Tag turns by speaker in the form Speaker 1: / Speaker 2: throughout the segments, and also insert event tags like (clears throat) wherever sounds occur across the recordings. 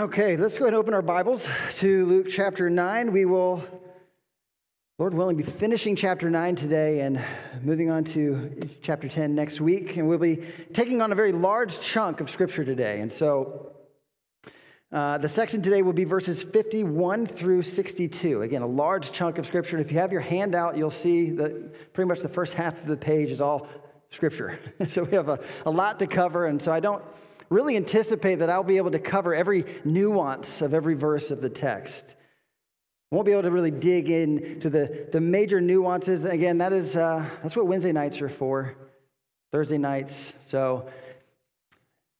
Speaker 1: Okay, let's go ahead and open our Bibles to Luke chapter 9. We will, Lord willing, be finishing chapter 9 today and moving on to chapter 10 next week. And we'll be taking on a very large chunk of Scripture today. And so uh, the section today will be verses 51 through 62. Again, a large chunk of Scripture. If you have your handout, you'll see that pretty much the first half of the page is all Scripture. (laughs) so we have a, a lot to cover. And so I don't really anticipate that I'll be able to cover every nuance of every verse of the text. I won't be able to really dig into the, the major nuances. Again, that is, uh, that's what Wednesday nights are for, Thursday nights. So,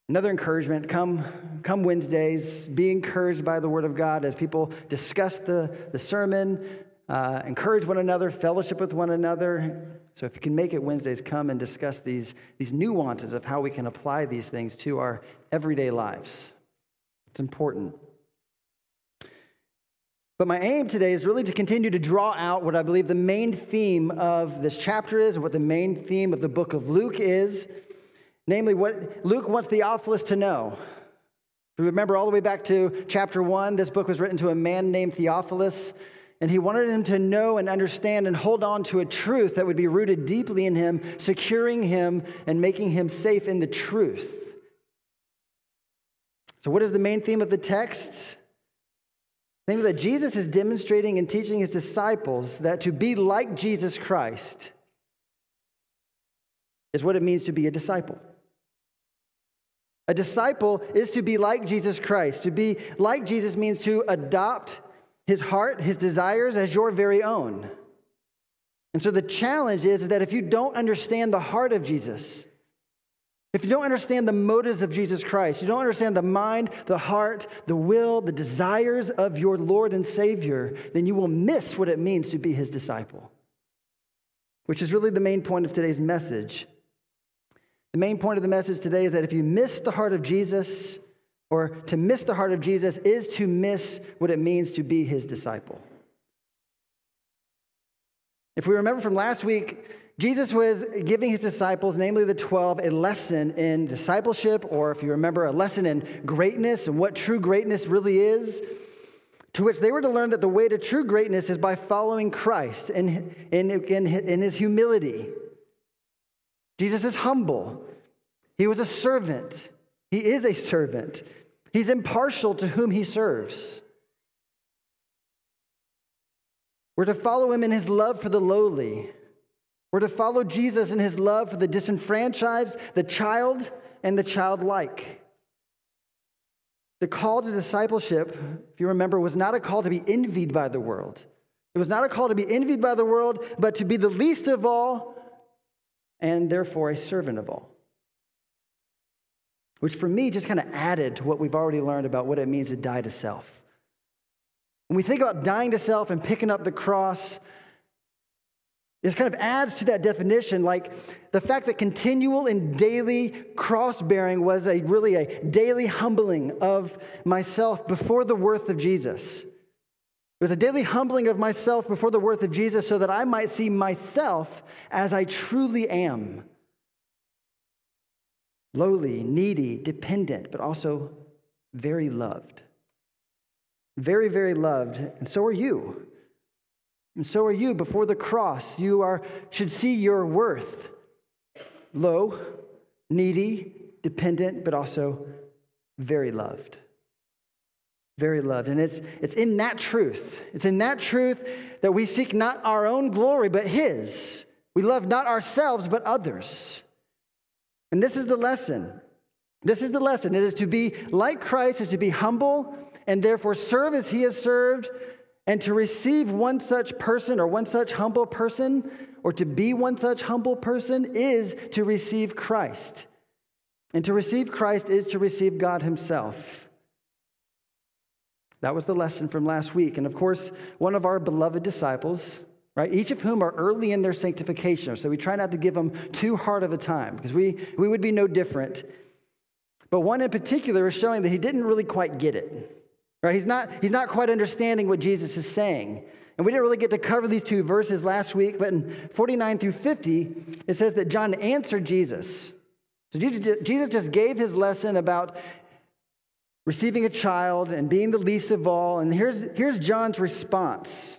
Speaker 1: another encouragement come, come Wednesdays, be encouraged by the Word of God as people discuss the, the sermon, uh, encourage one another, fellowship with one another. So if you can make it Wednesdays, come and discuss these, these nuances of how we can apply these things to our everyday lives. It's important. But my aim today is really to continue to draw out what I believe the main theme of this chapter is, and what the main theme of the book of Luke is, namely what Luke wants Theophilus to know. Remember all the way back to chapter one, this book was written to a man named Theophilus and he wanted him to know and understand and hold on to a truth that would be rooted deeply in him, securing him and making him safe in the truth. So, what is the main theme of the text? Namely, that Jesus is demonstrating and teaching his disciples that to be like Jesus Christ is what it means to be a disciple. A disciple is to be like Jesus Christ. To be like Jesus means to adopt his heart, his desires as your very own. And so the challenge is that if you don't understand the heart of Jesus, if you don't understand the motives of Jesus Christ, you don't understand the mind, the heart, the will, the desires of your Lord and Savior, then you will miss what it means to be his disciple, which is really the main point of today's message. The main point of the message today is that if you miss the heart of Jesus, or to miss the heart of Jesus is to miss what it means to be his disciple. If we remember from last week, Jesus was giving his disciples, namely the 12, a lesson in discipleship, or if you remember, a lesson in greatness and what true greatness really is, to which they were to learn that the way to true greatness is by following Christ in, in, in, in his humility. Jesus is humble, he was a servant, he is a servant. He's impartial to whom he serves. We're to follow him in his love for the lowly. We're to follow Jesus in his love for the disenfranchised, the child, and the childlike. The call to discipleship, if you remember, was not a call to be envied by the world. It was not a call to be envied by the world, but to be the least of all and therefore a servant of all which for me just kind of added to what we've already learned about what it means to die to self. When we think about dying to self and picking up the cross, this kind of adds to that definition, like the fact that continual and daily cross bearing was a really a daily humbling of myself before the worth of Jesus. It was a daily humbling of myself before the worth of Jesus so that I might see myself as I truly am lowly, needy, dependent, but also very loved. Very, very loved. And so are you. And so are you before the cross. You are, should see your worth low, needy, dependent, but also very loved. Very loved. And it's, it's in that truth, it's in that truth that we seek not our own glory, but His. We love not ourselves, but others. And this is the lesson. This is the lesson. It is to be like Christ, is to be humble and therefore serve as he has served, and to receive one such person or one such humble person, or to be one such humble person, is to receive Christ. And to receive Christ is to receive God himself. That was the lesson from last week. And of course, one of our beloved disciples, right? Each of whom are early in their sanctification. So we try not to give them too hard of a time because we, we would be no different. But one in particular is showing that he didn't really quite get it. Right? He's not, he's not quite understanding what Jesus is saying. And we didn't really get to cover these two verses last week, but in 49 through 50, it says that John answered Jesus. So Jesus just gave his lesson about receiving a child and being the least of all. And here's, here's John's response.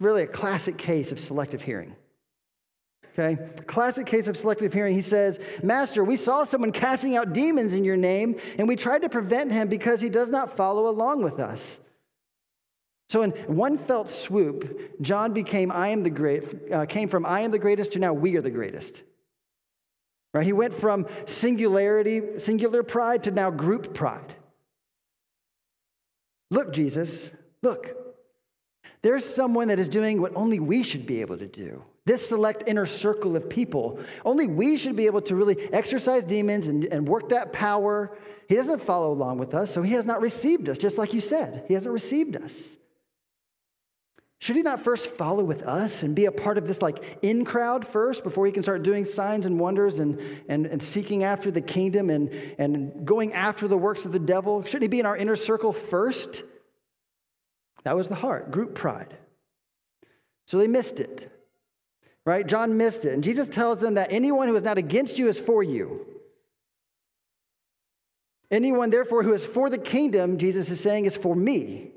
Speaker 1: Really a classic case of selective hearing. Okay, classic case of selective hearing. He says, Master, we saw someone casting out demons in your name, and we tried to prevent him because he does not follow along with us. So, in one felt swoop, John became I am the great, uh, came from I am the greatest to now we are the greatest. Right? He went from singularity, singular pride to now group pride. Look, Jesus, look. There's someone that is doing what only we should be able to do. This select inner circle of people. Only we should be able to really exorcise demons and, and work that power. He doesn't follow along with us, so he has not received us, just like you said. He hasn't received us. Should he not first follow with us and be a part of this like in crowd first before he can start doing signs and wonders and, and, and seeking after the kingdom and, and going after the works of the devil? Shouldn't he be in our inner circle first? That was the heart, group pride. So they missed it, right? John missed it. And Jesus tells them that anyone who is not against you is for you. Anyone, therefore, who is for the kingdom, Jesus is saying, is for me.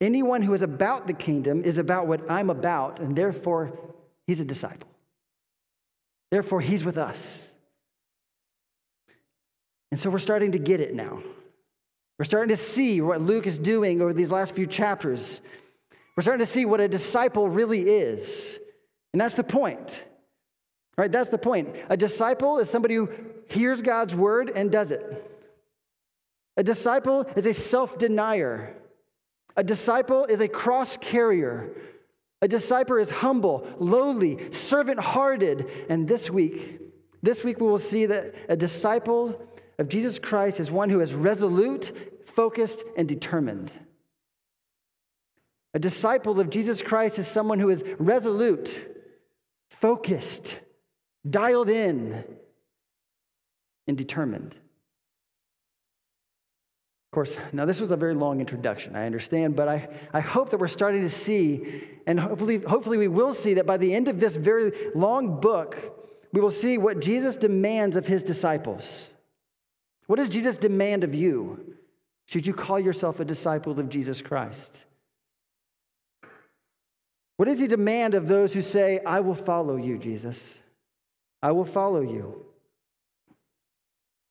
Speaker 1: Anyone who is about the kingdom is about what I'm about, and therefore he's a disciple. Therefore, he's with us. And so we're starting to get it now. We're starting to see what Luke is doing over these last few chapters. We're starting to see what a disciple really is. And that's the point. Right? That's the point. A disciple is somebody who hears God's word and does it. A disciple is a self denier. A disciple is a cross carrier. A disciple is humble, lowly, servant hearted. And this week, this week we will see that a disciple of Jesus Christ is one who is resolute, focused, and determined. A disciple of Jesus Christ is someone who is resolute, focused, dialed in, and determined Of course, now this was a very long introduction, I understand, but I, I hope that we're starting to see, and hopefully, hopefully we will see that by the end of this very long book, we will see what Jesus demands of his disciples. What does Jesus demand of you? Should you call yourself a disciple of Jesus Christ? What does he demand of those who say, I will follow you, Jesus? I will follow you.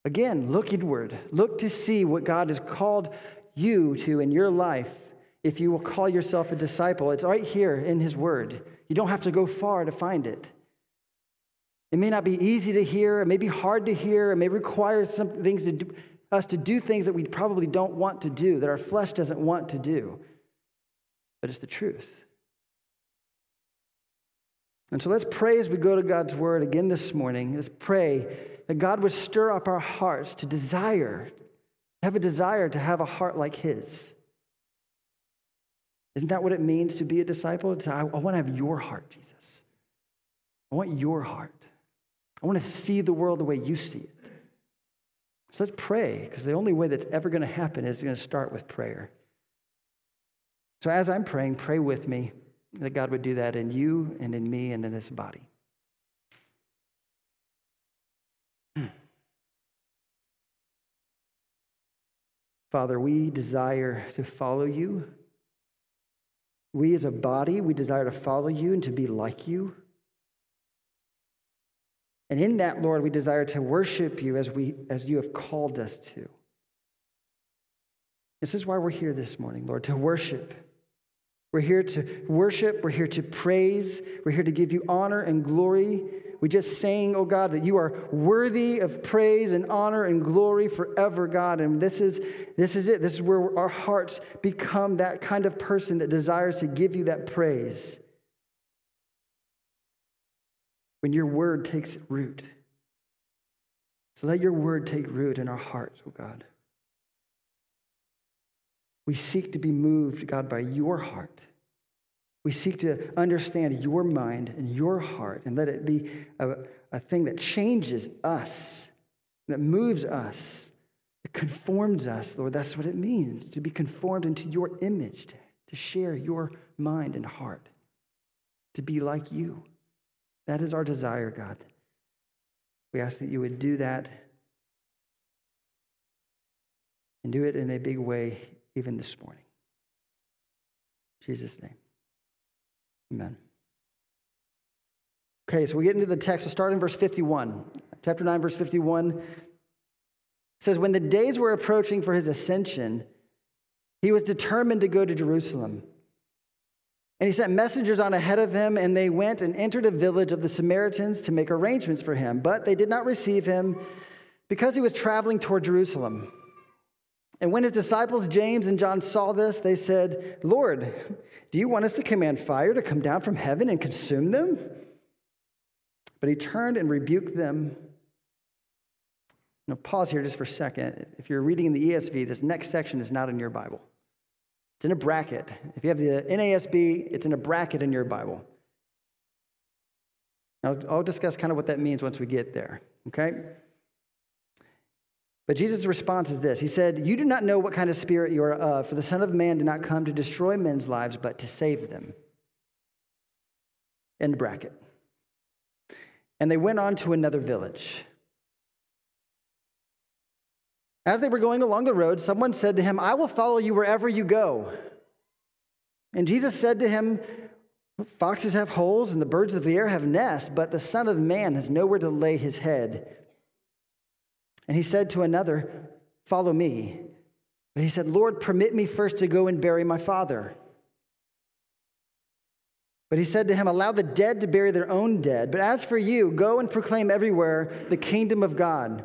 Speaker 1: Again, look inward. Look to see what God has called you to in your life if you will call yourself a disciple. It's right here in His Word. You don't have to go far to find it. It may not be easy to hear, it may be hard to hear, it may require some things to do, us to do things that we probably don't want to do, that our flesh doesn't want to do. But it's the truth. And so let's pray as we go to God's Word again this morning. Let's pray that God would stir up our hearts to desire, have a desire to have a heart like His. Isn't that what it means to be a disciple? I, I want to have your heart, Jesus. I want your heart. I want to see the world the way you see it. So let's pray, because the only way that's ever going to happen is going to start with prayer. So as I'm praying, pray with me that God would do that in you and in me and in this body. (clears throat) Father, we desire to follow you. We as a body, we desire to follow you and to be like you. And in that, Lord, we desire to worship you as, we, as you have called us to. This is why we're here this morning, Lord, to worship. We're here to worship. We're here to praise. We're here to give you honor and glory. We just sang, oh God, that you are worthy of praise and honor and glory forever, God. And this is, this is it. This is where our hearts become that kind of person that desires to give you that praise. When your word takes root. So let your word take root in our hearts, oh God. We seek to be moved, God, by your heart. We seek to understand your mind and your heart and let it be a, a thing that changes us, that moves us, that conforms us, Lord. That's what it means to be conformed into your image, to, to share your mind and heart, to be like you. That is our desire, God. We ask that you would do that and do it in a big way even this morning. In Jesus' name. Amen. Okay, so we get into the text. We'll start in verse 51. Chapter 9, verse 51 says, When the days were approaching for his ascension, he was determined to go to Jerusalem. And he sent messengers on ahead of him, and they went and entered a village of the Samaritans to make arrangements for him. But they did not receive him because he was traveling toward Jerusalem. And when his disciples James and John saw this, they said, Lord, do you want us to command fire to come down from heaven and consume them? But he turned and rebuked them. Now, pause here just for a second. If you're reading in the ESV, this next section is not in your Bible. It's in a bracket. If you have the NASB, it's in a bracket in your Bible. Now, I'll discuss kind of what that means once we get there, okay? But Jesus' response is this He said, You do not know what kind of spirit you are of, for the Son of Man did not come to destroy men's lives, but to save them. End bracket. And they went on to another village. As they were going along the road, someone said to him, I will follow you wherever you go. And Jesus said to him, Foxes have holes and the birds of the air have nests, but the Son of Man has nowhere to lay his head. And he said to another, Follow me. But he said, Lord, permit me first to go and bury my father. But he said to him, Allow the dead to bury their own dead. But as for you, go and proclaim everywhere the kingdom of God.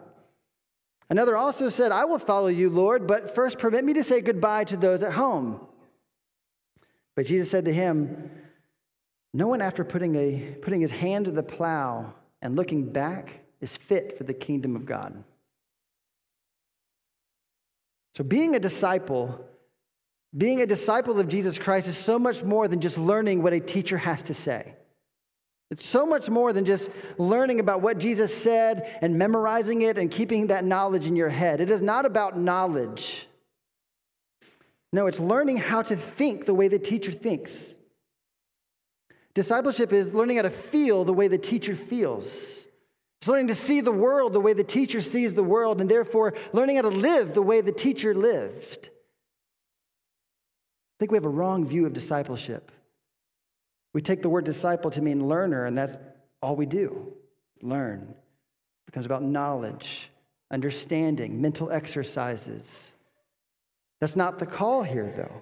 Speaker 1: Another also said, I will follow you, Lord, but first permit me to say goodbye to those at home. But Jesus said to him, No one after putting, a, putting his hand to the plow and looking back is fit for the kingdom of God. So, being a disciple, being a disciple of Jesus Christ is so much more than just learning what a teacher has to say. It's so much more than just learning about what Jesus said and memorizing it and keeping that knowledge in your head. It is not about knowledge. No, it's learning how to think the way the teacher thinks. Discipleship is learning how to feel the way the teacher feels. It's learning to see the world the way the teacher sees the world, and therefore learning how to live the way the teacher lived. I think we have a wrong view of discipleship. We take the word disciple to mean learner, and that's all we do learn. It becomes about knowledge, understanding, mental exercises. That's not the call here, though.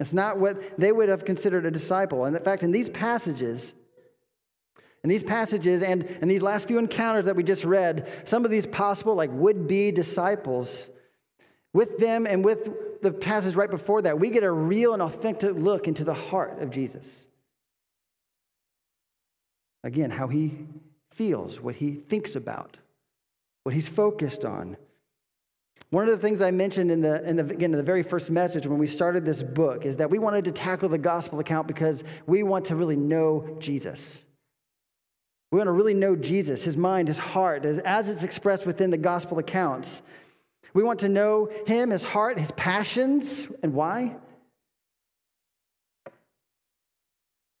Speaker 1: It's not what they would have considered a disciple. And in fact, in these passages, in these passages and in these last few encounters that we just read, some of these possible, like would be disciples, with them and with the passage right before that, we get a real and authentic look into the heart of Jesus. Again, how he feels, what he thinks about, what he's focused on. One of the things I mentioned in the, in the, again, in the very first message when we started this book is that we wanted to tackle the gospel account because we want to really know Jesus. We want to really know Jesus, his mind, his heart, as, as it's expressed within the gospel accounts. We want to know him, his heart, his passions, and why?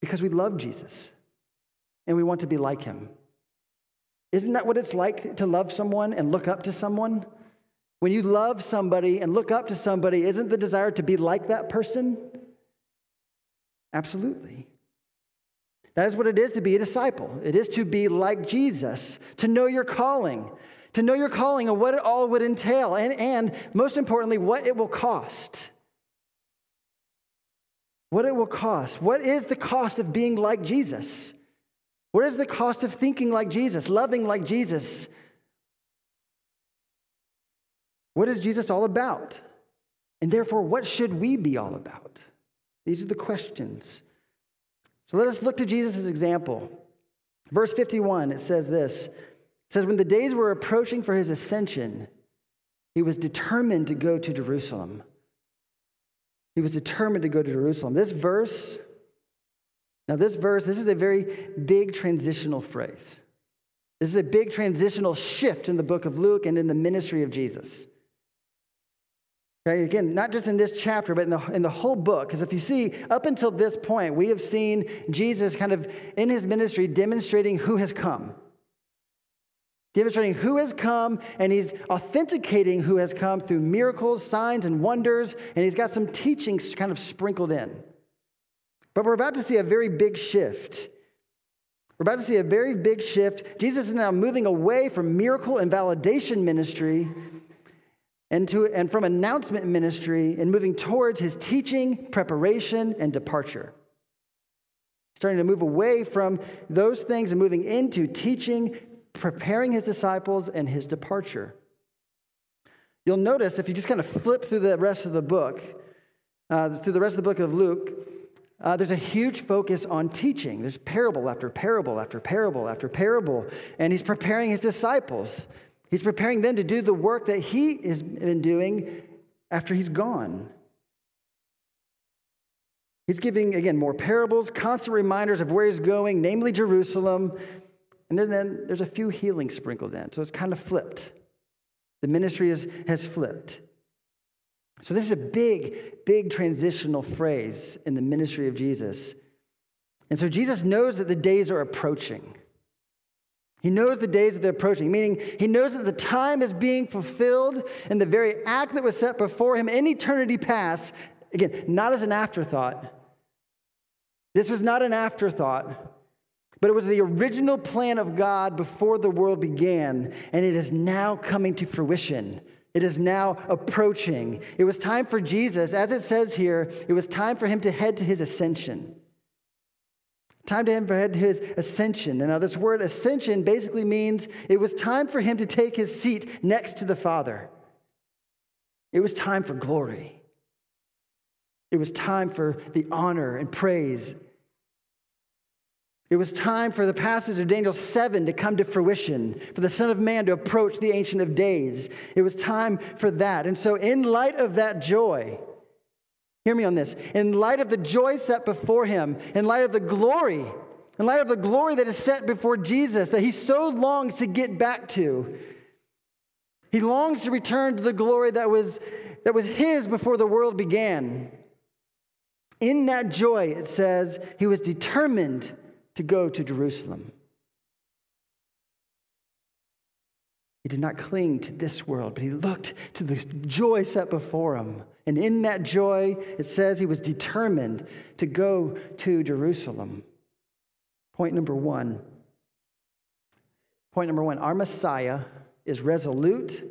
Speaker 1: Because we love Jesus and we want to be like him. Isn't that what it's like to love someone and look up to someone? When you love somebody and look up to somebody, isn't the desire to be like that person? Absolutely. That is what it is to be a disciple. It is to be like Jesus, to know your calling, to know your calling and what it all would entail, and, and most importantly, what it will cost. What it will cost. What is the cost of being like Jesus? What is the cost of thinking like Jesus, loving like Jesus? What is Jesus all about? And therefore, what should we be all about? These are the questions so let us look to Jesus' example. Verse 51, it says this. It says, When the days were approaching for his ascension, he was determined to go to Jerusalem. He was determined to go to Jerusalem. This verse, now this verse, this is a very big transitional phrase. This is a big transitional shift in the book of Luke and in the ministry of Jesus. Okay, again, not just in this chapter, but in the, in the whole book. Because if you see, up until this point, we have seen Jesus kind of in his ministry demonstrating who has come. demonstrating who has come, and he's authenticating who has come through miracles, signs, and wonders, and he's got some teachings kind of sprinkled in. But we're about to see a very big shift. We're about to see a very big shift. Jesus is now moving away from miracle and validation ministry and, to, and from announcement ministry and moving towards his teaching, preparation, and departure. Starting to move away from those things and moving into teaching, preparing his disciples, and his departure. You'll notice if you just kind of flip through the rest of the book, uh, through the rest of the book of Luke, uh, there's a huge focus on teaching. There's parable after parable after parable after parable, and he's preparing his disciples. He's preparing them to do the work that he has been doing after he's gone. He's giving, again, more parables, constant reminders of where he's going, namely Jerusalem. And then, there's a few healings sprinkled in. So it's kind of flipped. The ministry is, has flipped. So this is a big, big transitional phrase in the ministry of Jesus. And so Jesus knows that the days are approaching. He knows the days that they're approaching, meaning he knows that the time is being fulfilled and the very act that was set before him in eternity past, again, not as an afterthought. This was not an afterthought, but it was the original plan of God before the world began, and it is now coming to fruition. It is now approaching. It was time for Jesus, as it says here, it was time for him to head to his ascension. Time to him for head to his ascension. And now, this word ascension basically means it was time for him to take his seat next to the Father. It was time for glory. It was time for the honor and praise it was time for the passage of Daniel 7 to come to fruition, for the Son of Man to approach the Ancient of Days. It was time for that. And so, in light of that joy, hear me on this, in light of the joy set before him, in light of the glory, in light of the glory that is set before Jesus that he so longs to get back to, he longs to return to the glory that was, that was his before the world began. In that joy, it says, he was determined to go to Jerusalem. He did not cling to this world, but he looked to the joy set before him. And in that joy, it says he was determined to go to Jerusalem. Point number one. Point number one our Messiah is resolute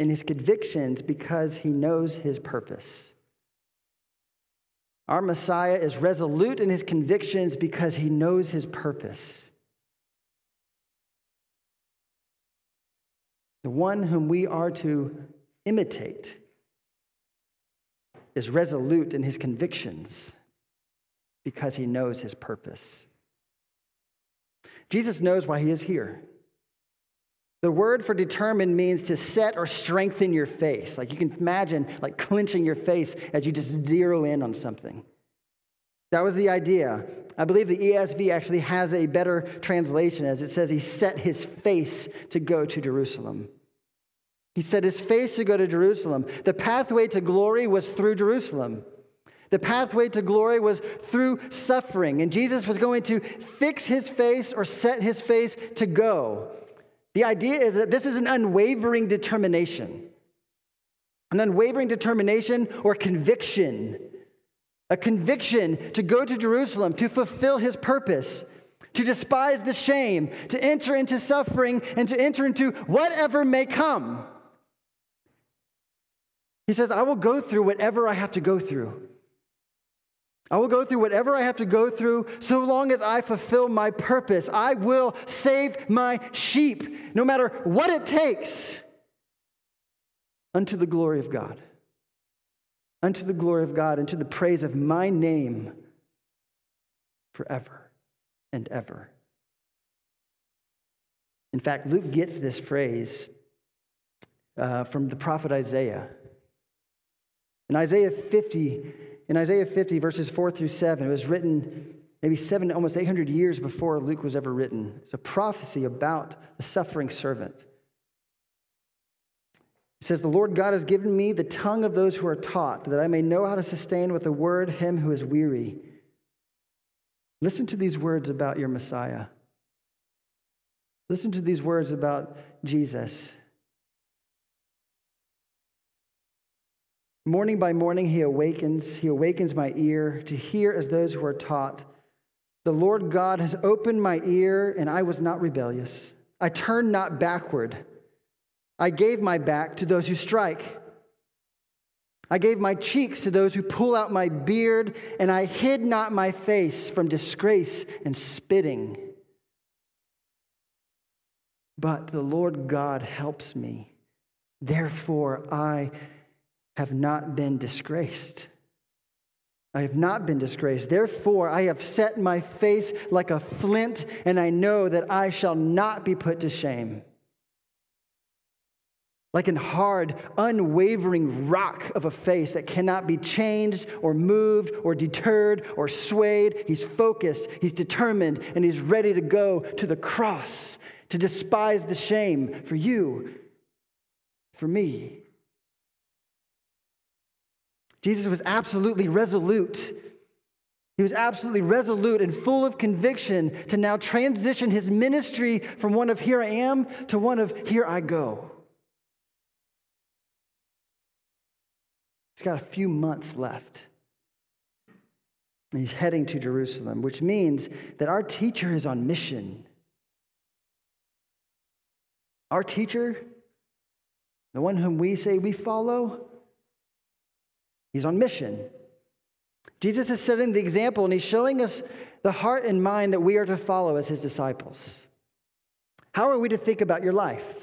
Speaker 1: in his convictions because he knows his purpose. Our Messiah is resolute in his convictions because he knows his purpose. The one whom we are to imitate is resolute in his convictions because he knows his purpose. Jesus knows why he is here. The word for determined means to set or strengthen your face. Like you can imagine, like clenching your face as you just zero in on something. That was the idea. I believe the ESV actually has a better translation as it says he set his face to go to Jerusalem. He set his face to go to Jerusalem. The pathway to glory was through Jerusalem. The pathway to glory was through suffering, and Jesus was going to fix his face or set his face to go. The idea is that this is an unwavering determination, an unwavering determination or conviction, a conviction to go to Jerusalem to fulfill his purpose, to despise the shame, to enter into suffering, and to enter into whatever may come. He says, I will go through whatever I have to go through. I will go through whatever I have to go through so long as I fulfill my purpose. I will save my sheep, no matter what it takes, unto the glory of God. Unto the glory of God, and to the praise of my name forever and ever. In fact, Luke gets this phrase uh, from the prophet Isaiah. In Isaiah 50, in Isaiah 50, verses 4 through 7, it was written maybe seven, almost 800 years before Luke was ever written. It's a prophecy about the suffering servant. It says, The Lord God has given me the tongue of those who are taught, that I may know how to sustain with a word him who is weary. Listen to these words about your Messiah. Listen to these words about Jesus. Morning by morning, he awakens. He awakens my ear to hear as those who are taught. The Lord God has opened my ear, and I was not rebellious. I turned not backward. I gave my back to those who strike. I gave my cheeks to those who pull out my beard, and I hid not my face from disgrace and spitting. But the Lord God helps me. Therefore, I have not been disgraced. I have not been disgraced. Therefore, I have set my face like a flint, and I know that I shall not be put to shame. Like an hard, unwavering rock of a face that cannot be changed or moved or deterred or swayed, he's focused, he's determined, and he's ready to go to the cross to despise the shame for you, for me. Jesus was absolutely resolute. He was absolutely resolute and full of conviction to now transition his ministry from one of here I am to one of here I go. He's got a few months left. And he's heading to Jerusalem, which means that our teacher is on mission. Our teacher, the one whom we say we follow, He's on mission. Jesus is setting the example and he's showing us the heart and mind that we are to follow as his disciples. How are we to think about your life?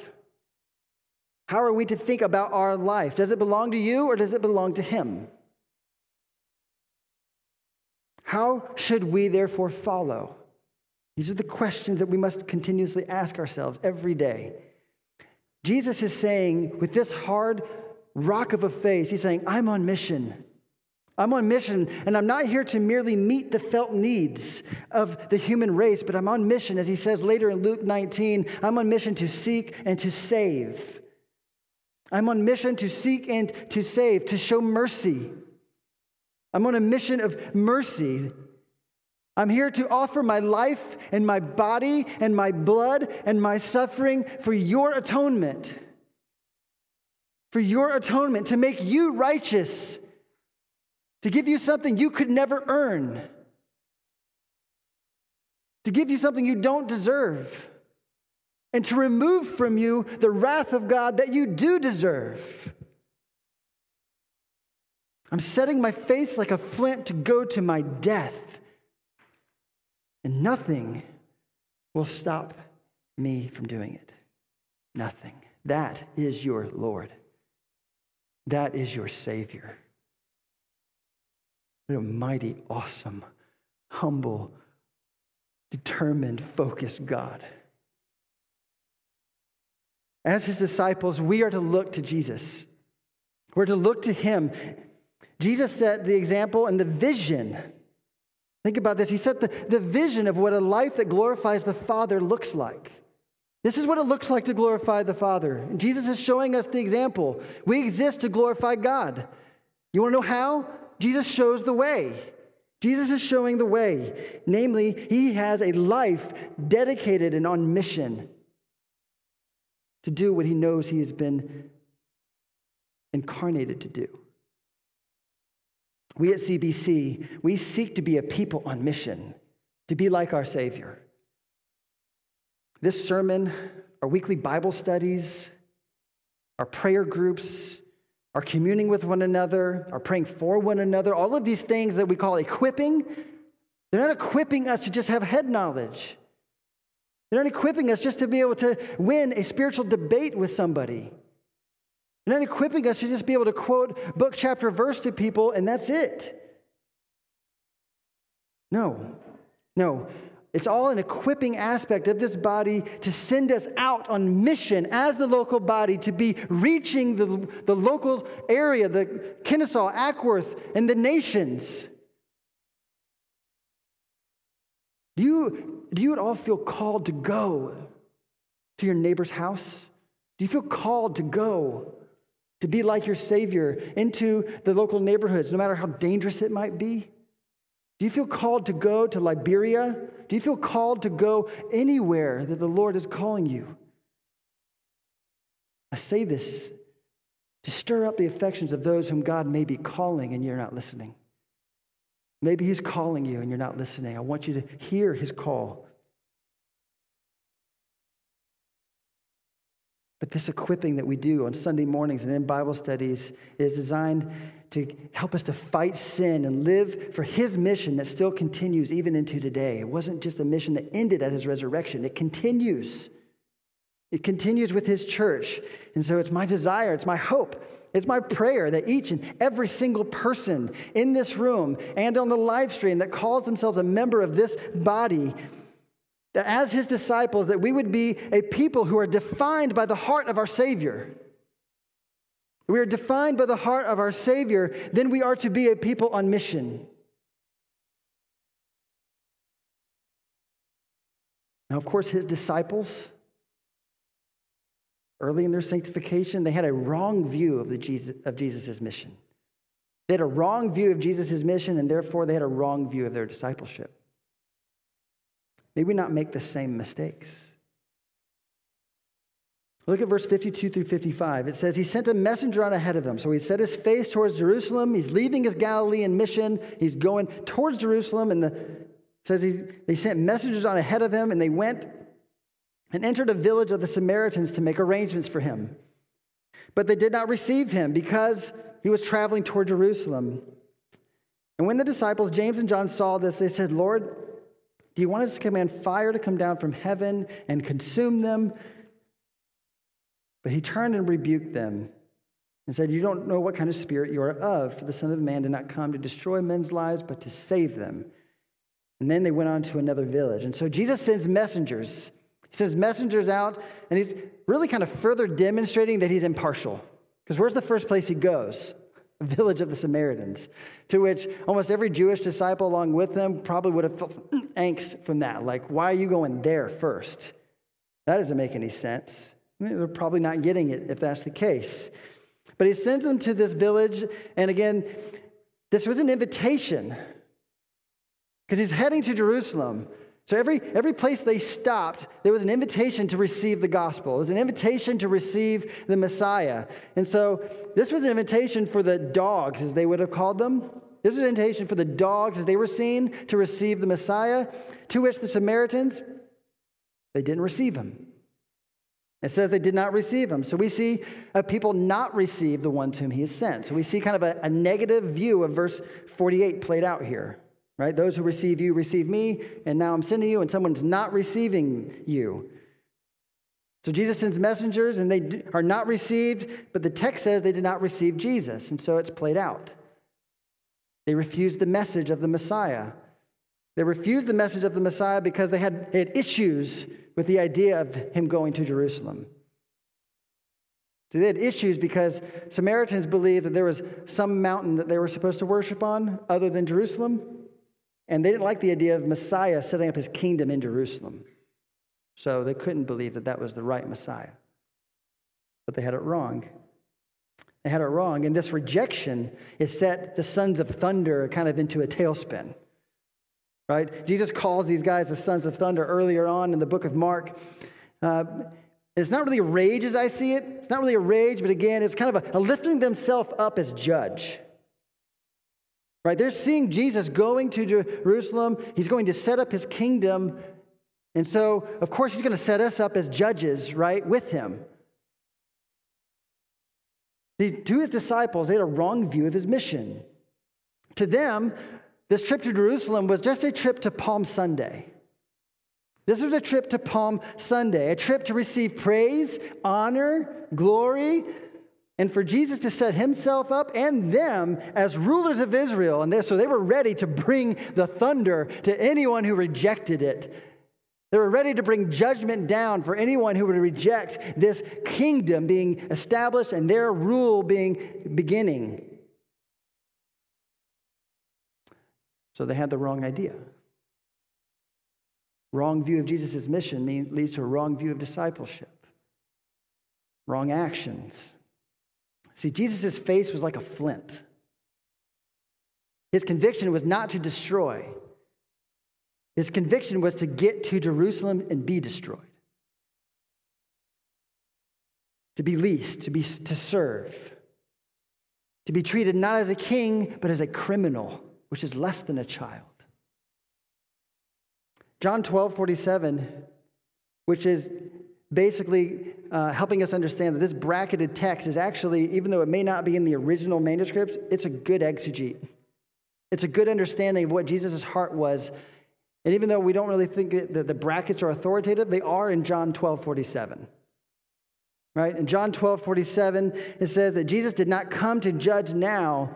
Speaker 1: How are we to think about our life? Does it belong to you or does it belong to him? How should we therefore follow? These are the questions that we must continuously ask ourselves every day. Jesus is saying, with this hard rock of a face. He's saying, I'm on mission. I'm on mission, and I'm not here to merely meet the felt needs of the human race, but I'm on mission, as he says later in Luke 19, I'm on mission to seek and to save. I'm on mission to seek and to save, to show mercy. I'm on a mission of mercy. I'm here to offer my life and my body and my blood and my suffering for your atonement for your atonement, to make you righteous, to give you something you could never earn, to give you something you don't deserve, and to remove from you the wrath of God that you do deserve. I'm setting my face like a flint to go to my death, and nothing will stop me from doing it. Nothing. That is your Lord. That is your Savior. What a mighty, awesome, humble, determined, focused God. As his disciples, we are to look to Jesus. We're to look to him. Jesus set the example and the vision. Think about this. He set the, the vision of what a life that glorifies the Father looks like. This is what it looks like to glorify the Father. Jesus is showing us the example. We exist to glorify God. You want to know how? Jesus shows the way. Jesus is showing the way. Namely, he has a life dedicated and on mission to do what he knows he has been incarnated to do. We at CBC, we seek to be a people on mission, to be like our Savior. This sermon, our weekly Bible studies, our prayer groups, our communing with one another, our praying for one another, all of these things that we call equipping, they're not equipping us to just have head knowledge. They're not equipping us just to be able to win a spiritual debate with somebody. They're not equipping us to just be able to quote book, chapter, verse to people, and that's it. No, no. It's all an equipping aspect of this body to send us out on mission as the local body to be reaching the, the local area, the Kennesaw, Acworth, and the nations. Do you, do you at all feel called to go to your neighbor's house? Do you feel called to go to be like your Savior into the local neighborhoods, no matter how dangerous it might be? Do you feel called to go to Liberia? Do you feel called to go anywhere that the Lord is calling you? I say this to stir up the affections of those whom God may be calling and you're not listening. Maybe He's calling you and you're not listening. I want you to hear His call. But this equipping that we do on Sunday mornings and in Bible studies is designed to help us to fight sin and live for his mission that still continues even into today. It wasn't just a mission that ended at his resurrection, it continues. It continues with his church. And so it's my desire, it's my hope, it's my prayer that each and every single person in this room and on the live stream that calls themselves a member of this body that as his disciples that we would be a people who are defined by the heart of our savior. We are defined by the heart of our savior then we are to be a people on mission. Now of course his disciples early in their sanctification they had a wrong view of the jesus of jesus' mission. They had a wrong view of jesus' mission and therefore they had a wrong view of their discipleship May we not make the same mistakes. Look at verse 52 through 55. It says, He sent a messenger on ahead of him. So he set his face towards Jerusalem. He's leaving his Galilean mission. He's going towards Jerusalem. And the, says he's, they sent messengers on ahead of him, and they went and entered a village of the Samaritans to make arrangements for him. But they did not receive him because he was traveling toward Jerusalem. And when the disciples, James and John, saw this, they said, Lord, do you want us to command fire to come down from heaven and consume them? But he turned and rebuked them and said, You don't know what kind of spirit you are of, for the Son of Man did not come to destroy men's lives, but to save them. And then they went on to another village. And so Jesus sends messengers. He sends messengers out, and he's really kind of further demonstrating that he's impartial. Because where's the first place he goes? Village of the Samaritans, to which almost every Jewish disciple along with them probably would have felt mm, angst from that. Like, why are you going there first? That doesn't make any sense. Mean, they're probably not getting it if that's the case. But he sends them to this village, and again, this was an invitation because he's heading to Jerusalem. So every, every place they stopped, there was an invitation to receive the gospel. It was an invitation to receive the Messiah. And so this was an invitation for the dogs, as they would have called them. This was an invitation for the dogs, as they were seen, to receive the Messiah, to which the Samaritans, they didn't receive him. It says they did not receive him. So we see a people not receive the one to whom he is sent. So we see kind of a, a negative view of verse 48 played out here right? Those who receive you receive me, and now I'm sending you, and someone's not receiving you. So Jesus sends messengers, and they are not received, but the text says they did not receive Jesus, and so it's played out. They refused the message of the Messiah. They refused the message of the Messiah because they had, they had issues with the idea of him going to Jerusalem. So they had issues because Samaritans believed that there was some mountain that they were supposed to worship on other than Jerusalem. And they didn't like the idea of Messiah setting up his kingdom in Jerusalem. So they couldn't believe that that was the right Messiah. But they had it wrong. They had it wrong. And this rejection is set the sons of thunder kind of into a tailspin. Right? Jesus calls these guys the sons of thunder earlier on in the book of Mark. Uh, it's not really a rage as I see it. It's not really a rage, but again, it's kind of a, a lifting themselves up as judge. Right? They're seeing Jesus going to Jerusalem. He's going to set up his kingdom. And so, of course, he's going to set us up as judges, right, with him. To his disciples, they had a wrong view of his mission. To them, this trip to Jerusalem was just a trip to Palm Sunday. This was a trip to Palm Sunday, a trip to receive praise, honor, glory, and for Jesus to set himself up and them as rulers of Israel. And they, so they were ready to bring the thunder to anyone who rejected it. They were ready to bring judgment down for anyone who would reject this kingdom being established and their rule being beginning. So they had the wrong idea. Wrong view of Jesus' mission leads to a wrong view of discipleship, wrong actions. See, Jesus' face was like a flint. His conviction was not to destroy, his conviction was to get to Jerusalem and be destroyed. to be least, to, be, to serve, to be treated not as a king, but as a criminal, which is less than a child. John 12, 47, which is basically uh, helping us understand that this bracketed text is actually, even though it may not be in the original manuscripts, it's a good exegete. It's a good understanding of what Jesus' heart was. And even though we don't really think that the brackets are authoritative, they are in John 12, 47. Right? In John 12, 47, it says that Jesus did not come to judge now,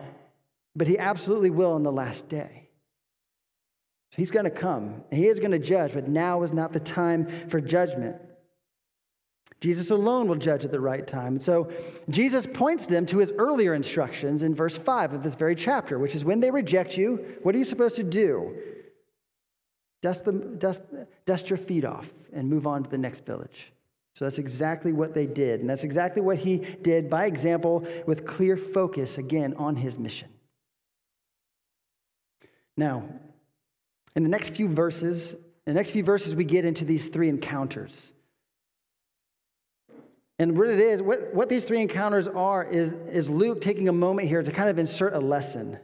Speaker 1: but he absolutely will in the last day. So he's going to come and he is going to judge, but now is not the time for judgment. Jesus alone will judge at the right time. And so Jesus points them to his earlier instructions in verse 5 of this very chapter, which is when they reject you, what are you supposed to do? Dust, the, dust, dust your feet off and move on to the next village. So that's exactly what they did. And that's exactly what he did by example with clear focus, again, on his mission. Now, in the next few verses, in the next few verses, we get into these three encounters. And what it is, what, what these three encounters are, is, is Luke taking a moment here to kind of insert a lesson.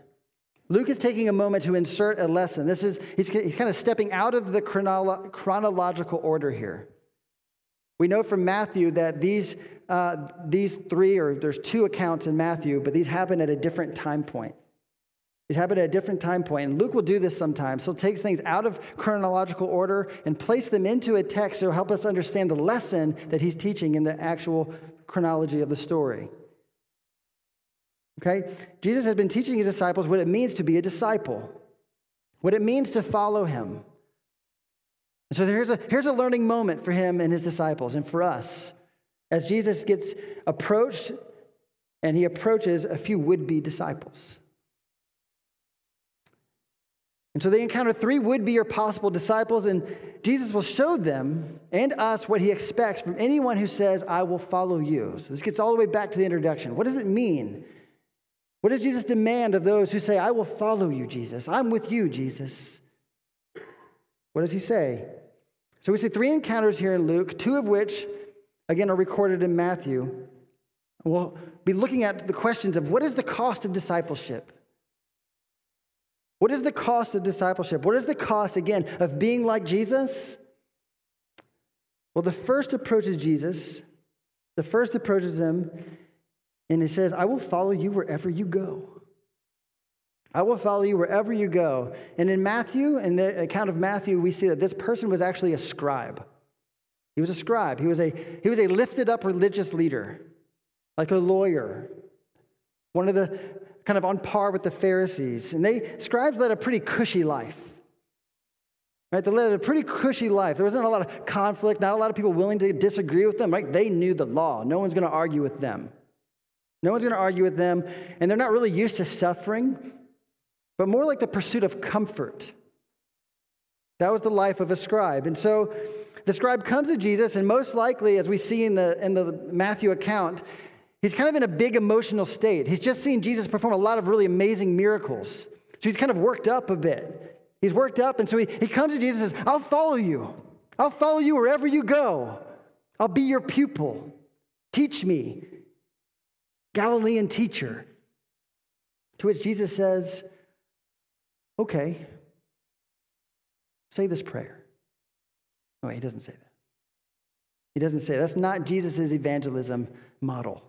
Speaker 1: Luke is taking a moment to insert a lesson. This is, he's, he's kind of stepping out of the chronolo- chronological order here. We know from Matthew that these, uh, these three, or there's two accounts in Matthew, but these happen at a different time point. These happen at a different time. And Luke will do this sometimes. He'll take things out of chronological order and place them into a text to help us understand the lesson that he's teaching in the actual chronology of the story. Okay? Jesus has been teaching his disciples what it means to be a disciple, what it means to follow him. And so here's a, here's a learning moment for him and his disciples and for us as Jesus gets approached and he approaches a few would be disciples. And so they encounter three would be or possible disciples, and Jesus will show them and us what he expects from anyone who says, I will follow you. So this gets all the way back to the introduction. What does it mean? What does Jesus demand of those who say, I will follow you, Jesus? I'm with you, Jesus. What does he say? So we see three encounters here in Luke, two of which, again, are recorded in Matthew. We'll be looking at the questions of what is the cost of discipleship? What is the cost of discipleship? What is the cost, again, of being like Jesus? Well, the first approaches Jesus. The first approaches him, and he says, I will follow you wherever you go. I will follow you wherever you go. And in Matthew, in the account of Matthew, we see that this person was actually a scribe. He was a scribe. He was a, he was a lifted up religious leader, like a lawyer, one of the kind of on par with the Pharisees. And they, scribes led a pretty cushy life. Right? They led a pretty cushy life. There wasn't a lot of conflict, not a lot of people willing to disagree with them. Right? They knew the law. No one's going to argue with them. No one's going to argue with them. And they're not really used to suffering, but more like the pursuit of comfort. That was the life of a scribe. And so the scribe comes to Jesus, and most likely, as we see in the, in the Matthew account, He's kind of in a big emotional state. He's just seen Jesus perform a lot of really amazing miracles. So he's kind of worked up a bit. He's worked up, and so he, he comes to Jesus and says, I'll follow you. I'll follow you wherever you go. I'll be your pupil. Teach me. Galilean teacher. To which Jesus says, Okay, say this prayer. No, he doesn't say that. He doesn't say that's not Jesus' evangelism model.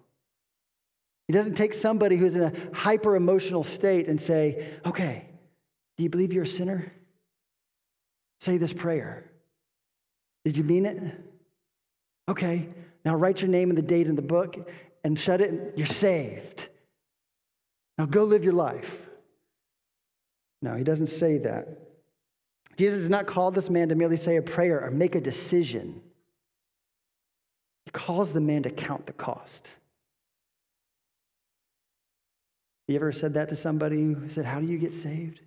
Speaker 1: He doesn't take somebody who's in a hyper emotional state and say, okay, do you believe you're a sinner? Say this prayer. Did you mean it? Okay, now write your name and the date in the book and shut it. You're saved. Now go live your life. No, he doesn't say that. Jesus has not call this man to merely say a prayer or make a decision. He calls the man to count the cost. You ever said that to somebody who said, How do you get saved?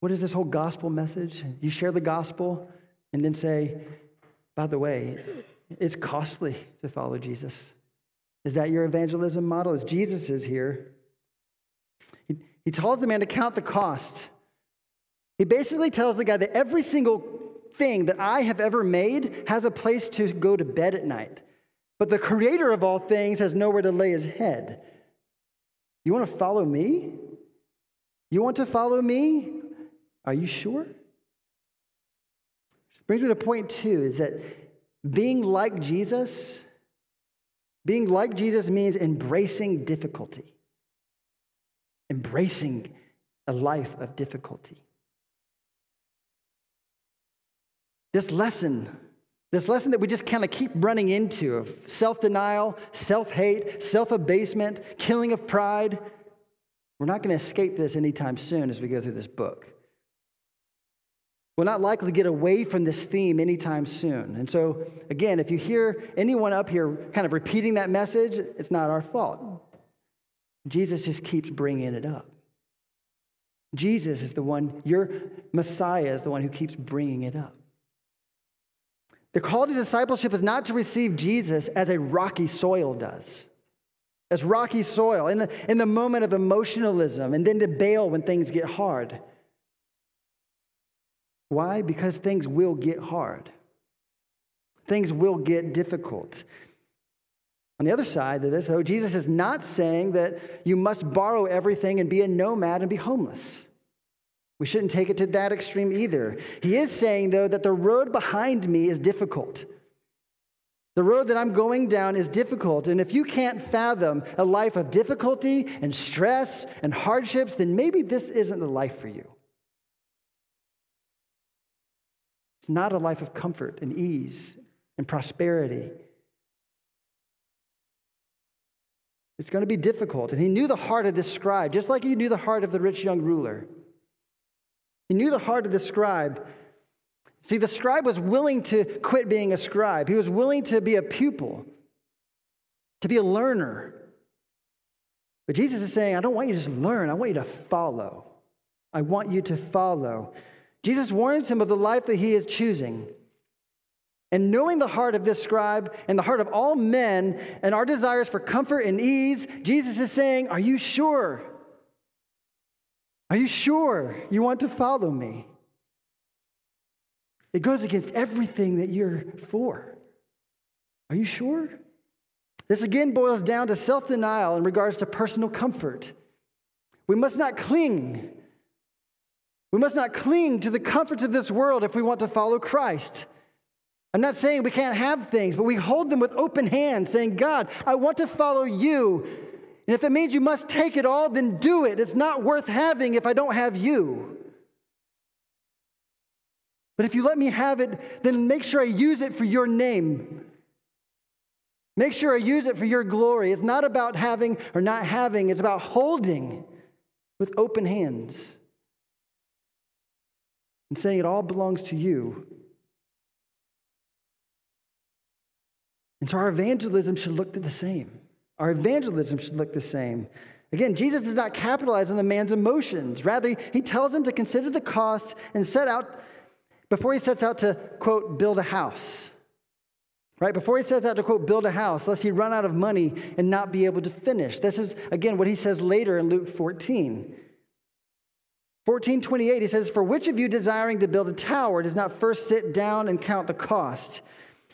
Speaker 1: What is this whole gospel message? You share the gospel and then say, By the way, it's costly to follow Jesus. Is that your evangelism model? Is Jesus is here, he, he tells the man to count the cost. He basically tells the guy that every single thing that I have ever made has a place to go to bed at night. but the creator of all things has nowhere to lay his head. You want to follow me? You want to follow me? Are you sure? Brings me to point two is that being like Jesus, being like Jesus means embracing difficulty, embracing a life of difficulty. This lesson, this lesson that we just kind of keep running into of self denial, self hate, self abasement, killing of pride, we're not going to escape this anytime soon as we go through this book. We're not likely to get away from this theme anytime soon. And so, again, if you hear anyone up here kind of repeating that message, it's not our fault. Jesus just keeps bringing it up. Jesus is the one, your Messiah is the one who keeps bringing it up. The call to discipleship is not to receive Jesus as a rocky soil does, as rocky soil in the, in the moment of emotionalism, and then to bail when things get hard. Why? Because things will get hard. Things will get difficult. On the other side of this, though, Jesus is not saying that you must borrow everything and be a nomad and be homeless. We shouldn't take it to that extreme either. He is saying, though, that the road behind me is difficult. The road that I'm going down is difficult. And if you can't fathom a life of difficulty and stress and hardships, then maybe this isn't the life for you. It's not a life of comfort and ease and prosperity. It's going to be difficult. And he knew the heart of this scribe, just like he knew the heart of the rich young ruler. He knew the heart of the scribe. See, the scribe was willing to quit being a scribe, he was willing to be a pupil, to be a learner. But Jesus is saying, I don't want you to just learn, I want you to follow. I want you to follow. Jesus warns him of the life that he is choosing. And knowing the heart of this scribe and the heart of all men and our desires for comfort and ease, Jesus is saying, Are you sure? Are you sure you want to follow me? It goes against everything that you're for. Are you sure? This again boils down to self denial in regards to personal comfort. We must not cling we must not cling to the comforts of this world if we want to follow Christ. I'm not saying we can't have things, but we hold them with open hands, saying, God, I want to follow you. And if it means you must take it all, then do it. It's not worth having if I don't have you. But if you let me have it, then make sure I use it for your name. Make sure I use it for your glory. It's not about having or not having, it's about holding with open hands and saying it all belongs to you. And so our evangelism should look the same. Our evangelism should look the same. Again, Jesus does not capitalize on the man's emotions. Rather, he tells him to consider the cost and set out before he sets out to, quote, build a house. Right? Before he sets out to, quote, build a house, lest he run out of money and not be able to finish. This is, again, what he says later in Luke 14. 1428, he says, For which of you desiring to build a tower does not first sit down and count the cost,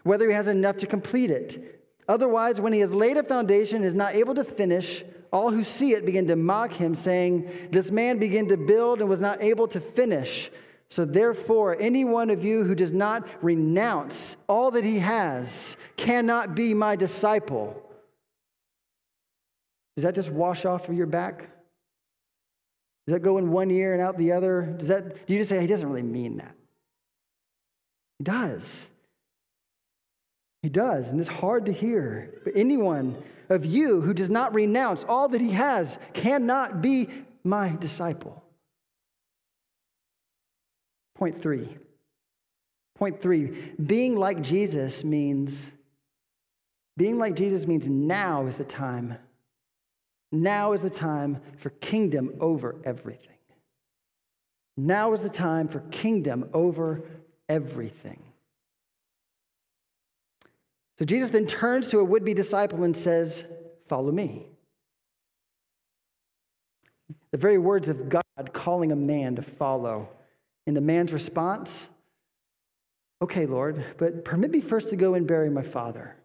Speaker 1: whether he has enough to complete it? Otherwise, when he has laid a foundation and is not able to finish, all who see it begin to mock him, saying, This man began to build and was not able to finish. So, therefore, any one of you who does not renounce all that he has cannot be my disciple. Does that just wash off of your back? Does that go in one ear and out the other? Does that, do you just say, he doesn't really mean that? He does. He does, and it's hard to hear. But anyone of you who does not renounce all that he has cannot be my disciple. Point three. Point three being like Jesus means, being like Jesus means now is the time now is the time for kingdom over everything. Now is the time for kingdom over everything. So Jesus then turns to a would be disciple and says, Follow me. The very words of God calling a man to follow. And the man's response, Okay, Lord, but permit me first to go and bury my father.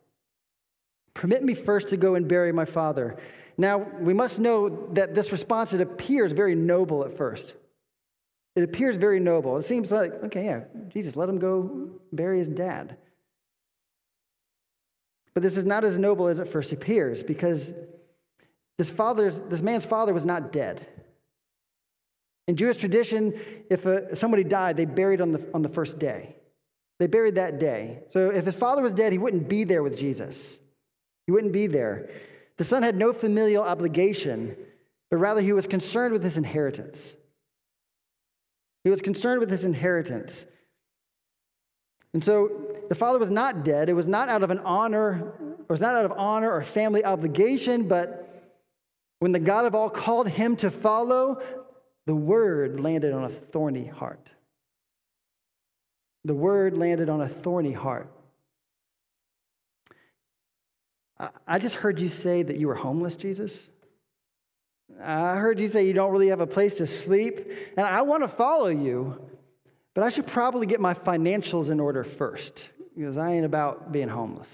Speaker 1: Permit me first to go and bury my father. Now, we must know that this response, it appears very noble at first. It appears very noble. It seems like, okay, yeah, Jesus, let him go bury his dad. But this is not as noble as it first appears because this, father's, this man's father was not dead. In Jewish tradition, if a, somebody died, they buried on the, on the first day. They buried that day. So if his father was dead, he wouldn't be there with Jesus. He wouldn't be there. The son had no familial obligation, but rather he was concerned with his inheritance. He was concerned with his inheritance. And so the father was not dead. It was not out of an honor, it was not out of honor or family obligation, but when the God of all called him to follow, the word landed on a thorny heart. The word landed on a thorny heart. I just heard you say that you were homeless, Jesus. I heard you say you don't really have a place to sleep, and I want to follow you, but I should probably get my financials in order first because I ain't about being homeless.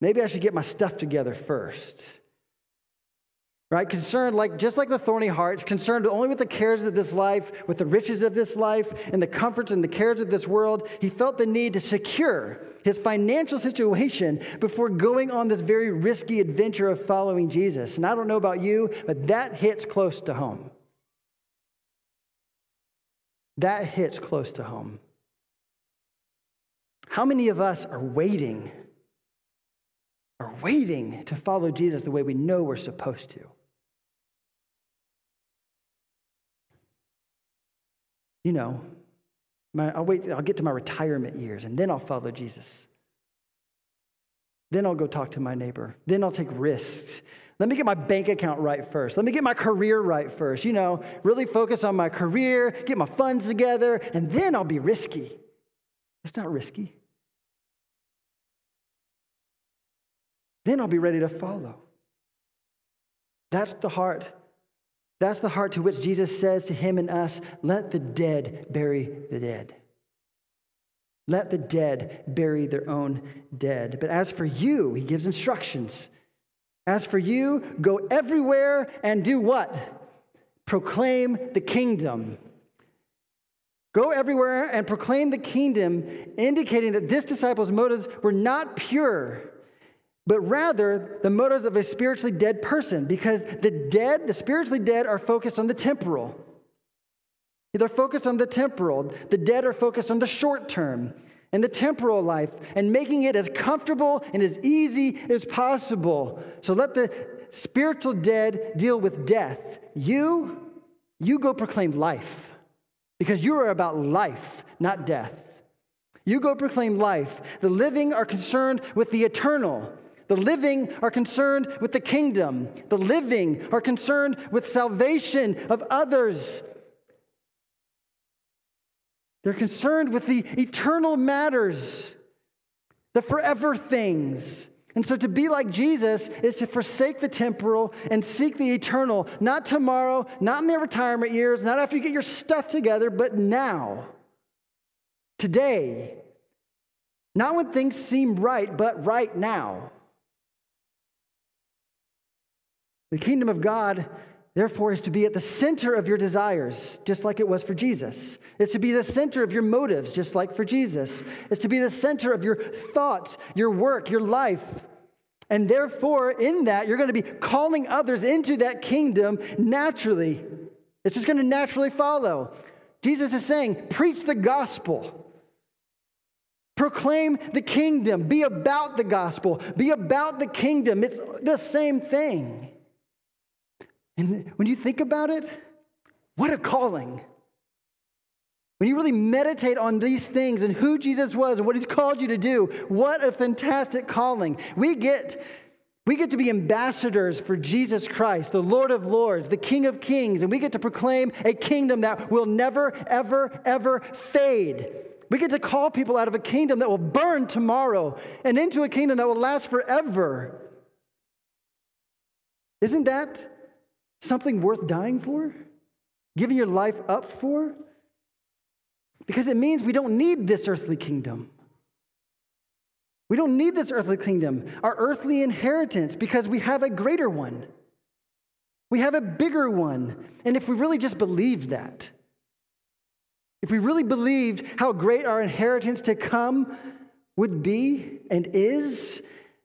Speaker 1: Maybe I should get my stuff together first. Right? Concerned, like just like the thorny heart, concerned only with the cares of this life, with the riches of this life, and the comforts and the cares of this world. He felt the need to secure his financial situation before going on this very risky adventure of following Jesus. And I don't know about you, but that hits close to home. That hits close to home. How many of us are waiting, are waiting to follow Jesus the way we know we're supposed to? You know, my, I'll wait, I'll get to my retirement years and then I'll follow Jesus. Then I'll go talk to my neighbor. Then I'll take risks. Let me get my bank account right first. Let me get my career right first. You know, really focus on my career, get my funds together, and then I'll be risky. That's not risky. Then I'll be ready to follow. That's the heart. That's the heart to which Jesus says to him and us, let the dead bury the dead. Let the dead bury their own dead. But as for you, he gives instructions. As for you, go everywhere and do what? Proclaim the kingdom. Go everywhere and proclaim the kingdom, indicating that this disciple's motives were not pure, but rather the motives of a spiritually dead person, because the dead, the spiritually dead, are focused on the temporal. They're focused on the temporal. The dead are focused on the short term and the temporal life and making it as comfortable and as easy as possible. So let the spiritual dead deal with death. You, you go proclaim life because you are about life, not death. You go proclaim life. The living are concerned with the eternal. The living are concerned with the kingdom. The living are concerned with salvation of others. They're concerned with the eternal matters, the forever things. And so to be like Jesus is to forsake the temporal and seek the eternal, not tomorrow, not in their retirement years, not after you get your stuff together, but now, today. Not when things seem right, but right now. The kingdom of God, therefore, is to be at the center of your desires, just like it was for Jesus. It's to be the center of your motives, just like for Jesus. It's to be the center of your thoughts, your work, your life. And therefore, in that, you're going to be calling others into that kingdom naturally. It's just going to naturally follow. Jesus is saying, preach the gospel. Proclaim the kingdom. Be about the gospel. Be about the kingdom. It's the same thing. And when you think about it, what a calling. When you really meditate on these things and who Jesus was and what he's called you to do, what a fantastic calling. We get we get to be ambassadors for Jesus Christ, the Lord of Lords, the King of Kings, and we get to proclaim a kingdom that will never, ever, ever fade. We get to call people out of a kingdom that will burn tomorrow and into a kingdom that will last forever. Isn't that something worth dying for? Giving your life up for? Because it means we don't need this earthly kingdom. We don't need this earthly kingdom, our earthly inheritance, because we have a greater one. We have a bigger one. And if we really just believed that, if we really believed how great our inheritance to come would be and is,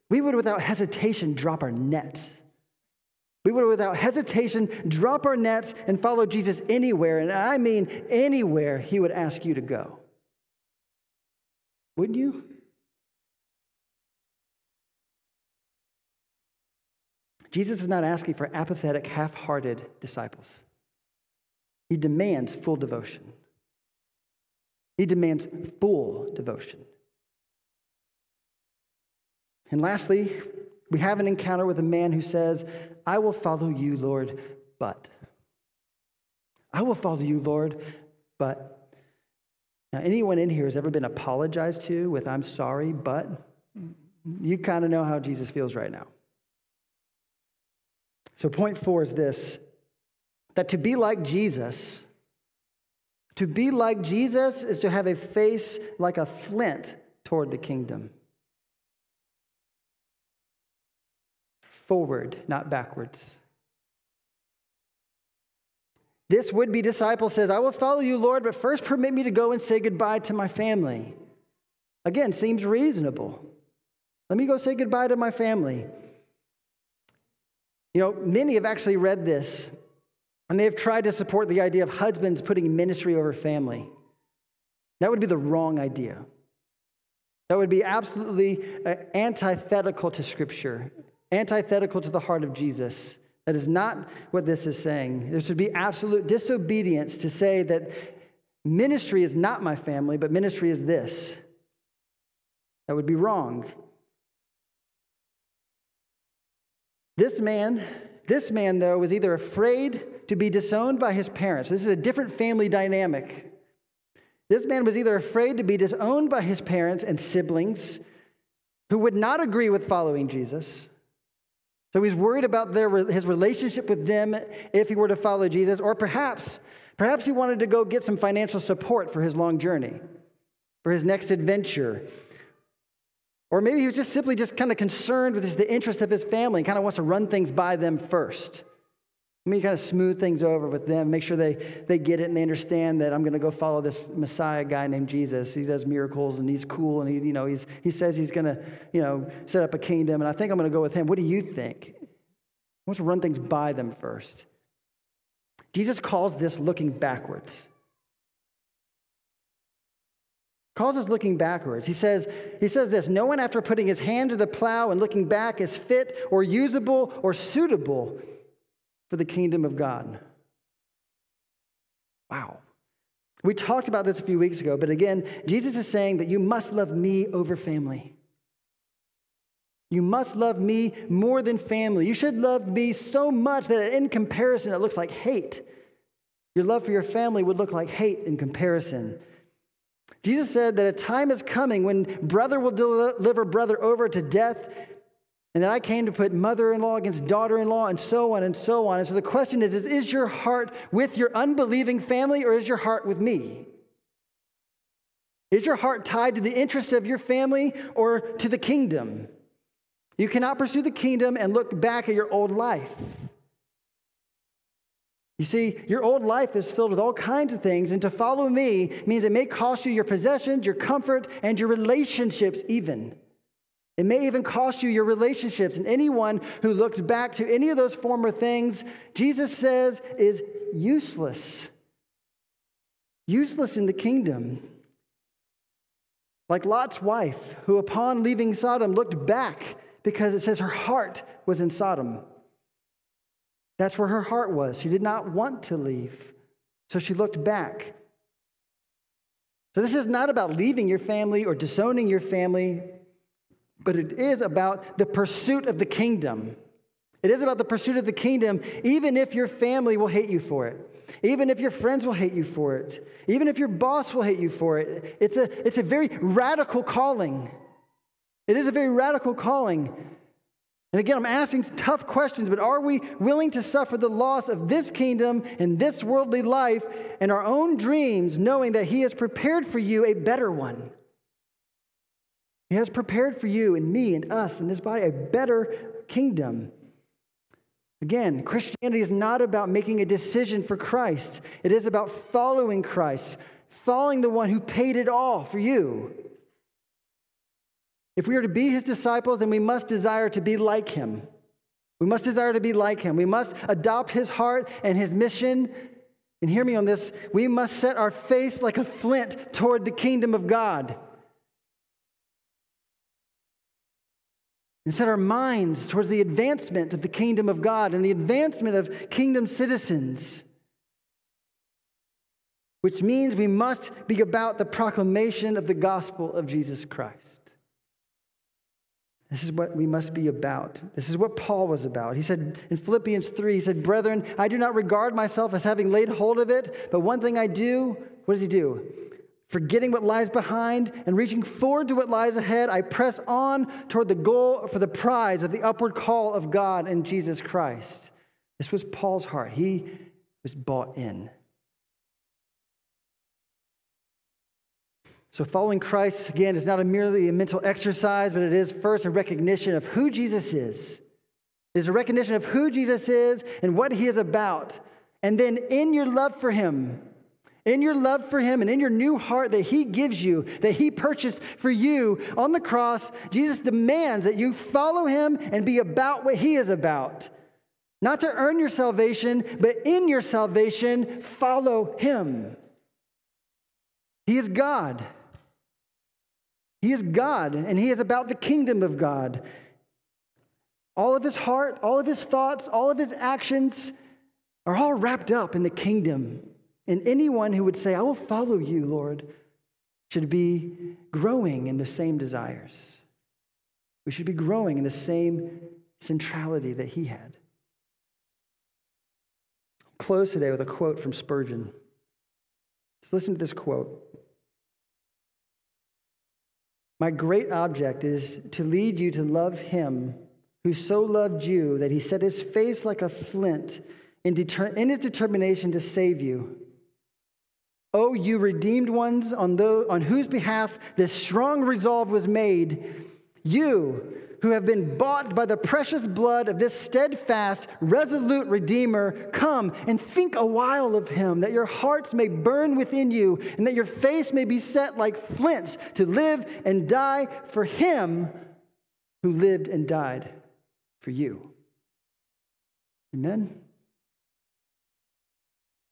Speaker 1: we would without hesitation drop our nets. We would without hesitation drop our nets and follow Jesus anywhere, and I mean anywhere he would ask you to go. Wouldn't you? Jesus is not asking for apathetic, half hearted disciples. He demands full devotion. He demands full devotion. And lastly, we have an encounter with a man who says, I will follow you, Lord, but. I will follow you, Lord, but. Now, anyone in here has ever been apologized to with, I'm sorry, but? You kind of know how Jesus feels right now. So, point four is this that to be like Jesus, to be like Jesus is to have a face like a flint toward the kingdom. Forward, not backwards. This would be disciple says, I will follow you, Lord, but first permit me to go and say goodbye to my family. Again, seems reasonable. Let me go say goodbye to my family. You know, many have actually read this and they have tried to support the idea of husbands putting ministry over family. That would be the wrong idea. That would be absolutely uh, antithetical to Scripture, antithetical to the heart of Jesus. That is not what this is saying. There should be absolute disobedience to say that ministry is not my family, but ministry is this. That would be wrong. This man, this man, though, was either afraid to be disowned by his parents. This is a different family dynamic. This man was either afraid to be disowned by his parents and siblings who would not agree with following Jesus. So he's worried about their, his relationship with them if he were to follow Jesus, or perhaps, perhaps he wanted to go get some financial support for his long journey, for his next adventure. Or maybe he was just simply just kind of concerned with the interests of his family and kind of wants to run things by them first. Let me kind of smooth things over with them, make sure they, they get it and they understand that I'm going to go follow this Messiah guy named Jesus. He does miracles and he's cool and he, you know, he's, he says he's going to, you know, set up a kingdom and I think I'm going to go with him. What do you think? To run things by them first. Jesus calls this looking backwards. calls us looking backwards. He says, he says this No one, after putting his hand to the plow and looking back, is fit or usable or suitable for the kingdom of God. Wow. We talked about this a few weeks ago, but again, Jesus is saying that you must love me over family. You must love me more than family. You should love me so much that in comparison, it looks like hate. Your love for your family would look like hate in comparison. Jesus said that a time is coming when brother will deliver brother over to death, and then I came to put mother in law against daughter in law, and so on and so on. And so the question is, is Is your heart with your unbelieving family, or is your heart with me? Is your heart tied to the interests of your family or to the kingdom? You cannot pursue the kingdom and look back at your old life. You see, your old life is filled with all kinds of things, and to follow me means it may cost you your possessions, your comfort, and your relationships, even. It may even cost you your relationships. And anyone who looks back to any of those former things, Jesus says, is useless. Useless in the kingdom. Like Lot's wife, who upon leaving Sodom looked back because it says her heart was in Sodom. That's where her heart was. She did not want to leave. So she looked back. So this is not about leaving your family or disowning your family, but it is about the pursuit of the kingdom. It is about the pursuit of the kingdom, even if your family will hate you for it. Even if your friends will hate you for it. Even if your boss will hate you for it. It's a, it's a very radical calling. It is a very radical calling. And again, I'm asking tough questions, but are we willing to suffer the loss of this kingdom and this worldly life and our own dreams, knowing that He has prepared for you a better one? He has prepared for you and me and us and this body a better kingdom. Again, Christianity is not about making a decision for Christ, it is about following Christ, following the one who paid it all for you. If we are to be his disciples, then we must desire to be like him. We must desire to be like him. We must adopt his heart and his mission. And hear me on this we must set our face like a flint toward the kingdom of God. And set our minds towards the advancement of the kingdom of God and the advancement of kingdom citizens. Which means we must be about the proclamation of the gospel of Jesus Christ. This is what we must be about. This is what Paul was about. He said in Philippians 3, he said, Brethren, I do not regard myself as having laid hold of it, but one thing I do, what does he do? Forgetting what lies behind and reaching forward to what lies ahead, I press on toward the goal for the prize of the upward call of God in Jesus Christ. This was Paul's heart. He was bought in. So, following Christ, again, is not a merely a mental exercise, but it is first a recognition of who Jesus is. It is a recognition of who Jesus is and what he is about. And then, in your love for him, in your love for him and in your new heart that he gives you, that he purchased for you on the cross, Jesus demands that you follow him and be about what he is about. Not to earn your salvation, but in your salvation, follow him. He is God. He is God, and He is about the kingdom of God. All of His heart, all of His thoughts, all of His actions are all wrapped up in the kingdom. And anyone who would say, I will follow you, Lord, should be growing in the same desires. We should be growing in the same centrality that He had. I'll close today with a quote from Spurgeon. Just listen to this quote. My great object is to lead you to love him who so loved you that he set his face like a flint in, deter- in his determination to save you. Oh, you redeemed ones on, those, on whose behalf this strong resolve was made, you who have been bought by the precious blood of this steadfast, resolute Redeemer, come and think a while of him, that your hearts may burn within you, and that your face may be set like flints to live and die for him who lived and died for you. Amen?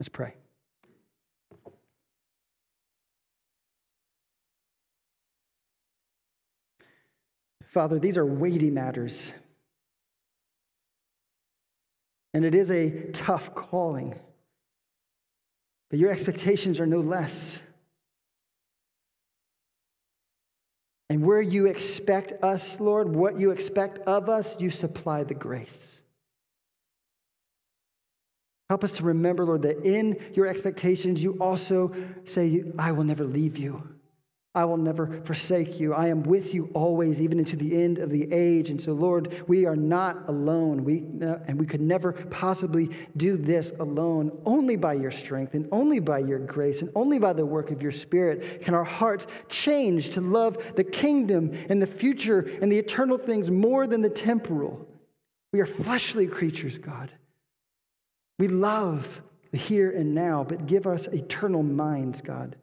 Speaker 1: Let's pray. Father, these are weighty matters. And it is a tough calling. But your expectations are no less. And where you expect us, Lord, what you expect of us, you supply the grace. Help us to remember, Lord, that in your expectations, you also say, I will never leave you. I will never forsake you. I am with you always, even into the end of the age. And so, Lord, we are not alone. We, uh, and we could never possibly do this alone. Only by your strength and only by your grace and only by the work of your Spirit can our hearts change to love the kingdom and the future and the eternal things more than the temporal. We are fleshly creatures, God. We love the here and now, but give us eternal minds, God.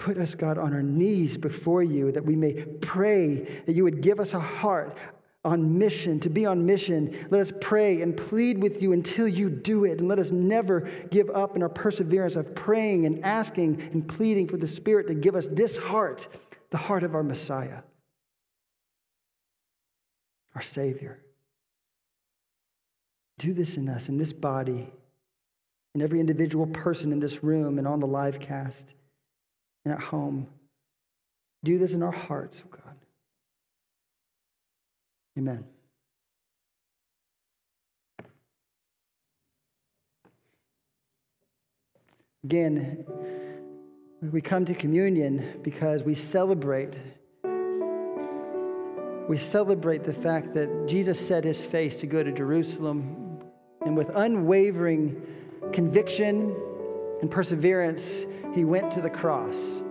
Speaker 1: Put us, God, on our knees before you that we may pray that you would give us a heart on mission, to be on mission. Let us pray and plead with you until you do it. And let us never give up in our perseverance of praying and asking and pleading for the Spirit to give us this heart, the heart of our Messiah, our Savior. Do this in us, in this body, in every individual person in this room and on the live cast and at home. Do this in our hearts, oh God. Amen. Again, we come to communion because we celebrate. We celebrate the fact that Jesus set his face to go to Jerusalem, and with unwavering conviction and perseverance, he went to the cross.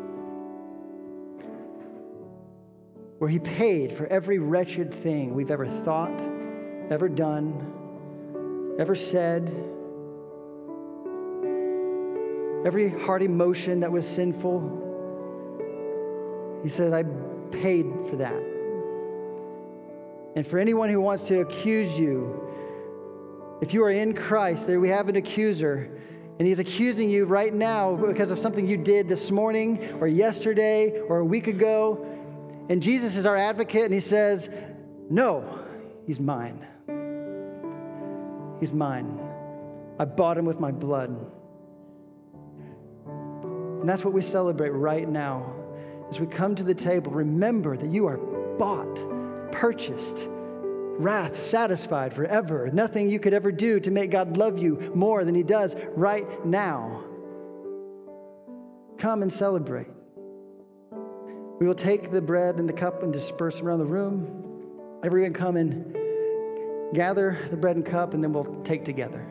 Speaker 1: where He paid for every wretched thing we've ever thought, ever done, ever said, every heart emotion that was sinful. He says, I paid for that. And for anyone who wants to accuse you, if you are in Christ, there we have an accuser, and he's accusing you right now because of something you did this morning or yesterday or a week ago. And Jesus is our advocate, and he says, No, he's mine. He's mine. I bought him with my blood. And that's what we celebrate right now. As we come to the table, remember that you are bought, purchased, wrath satisfied forever. Nothing you could ever do to make God love you more than He does right now. Come and celebrate. We will take the bread and the cup and disperse around the room. Everyone come and gather the bread and cup, and then we'll take together.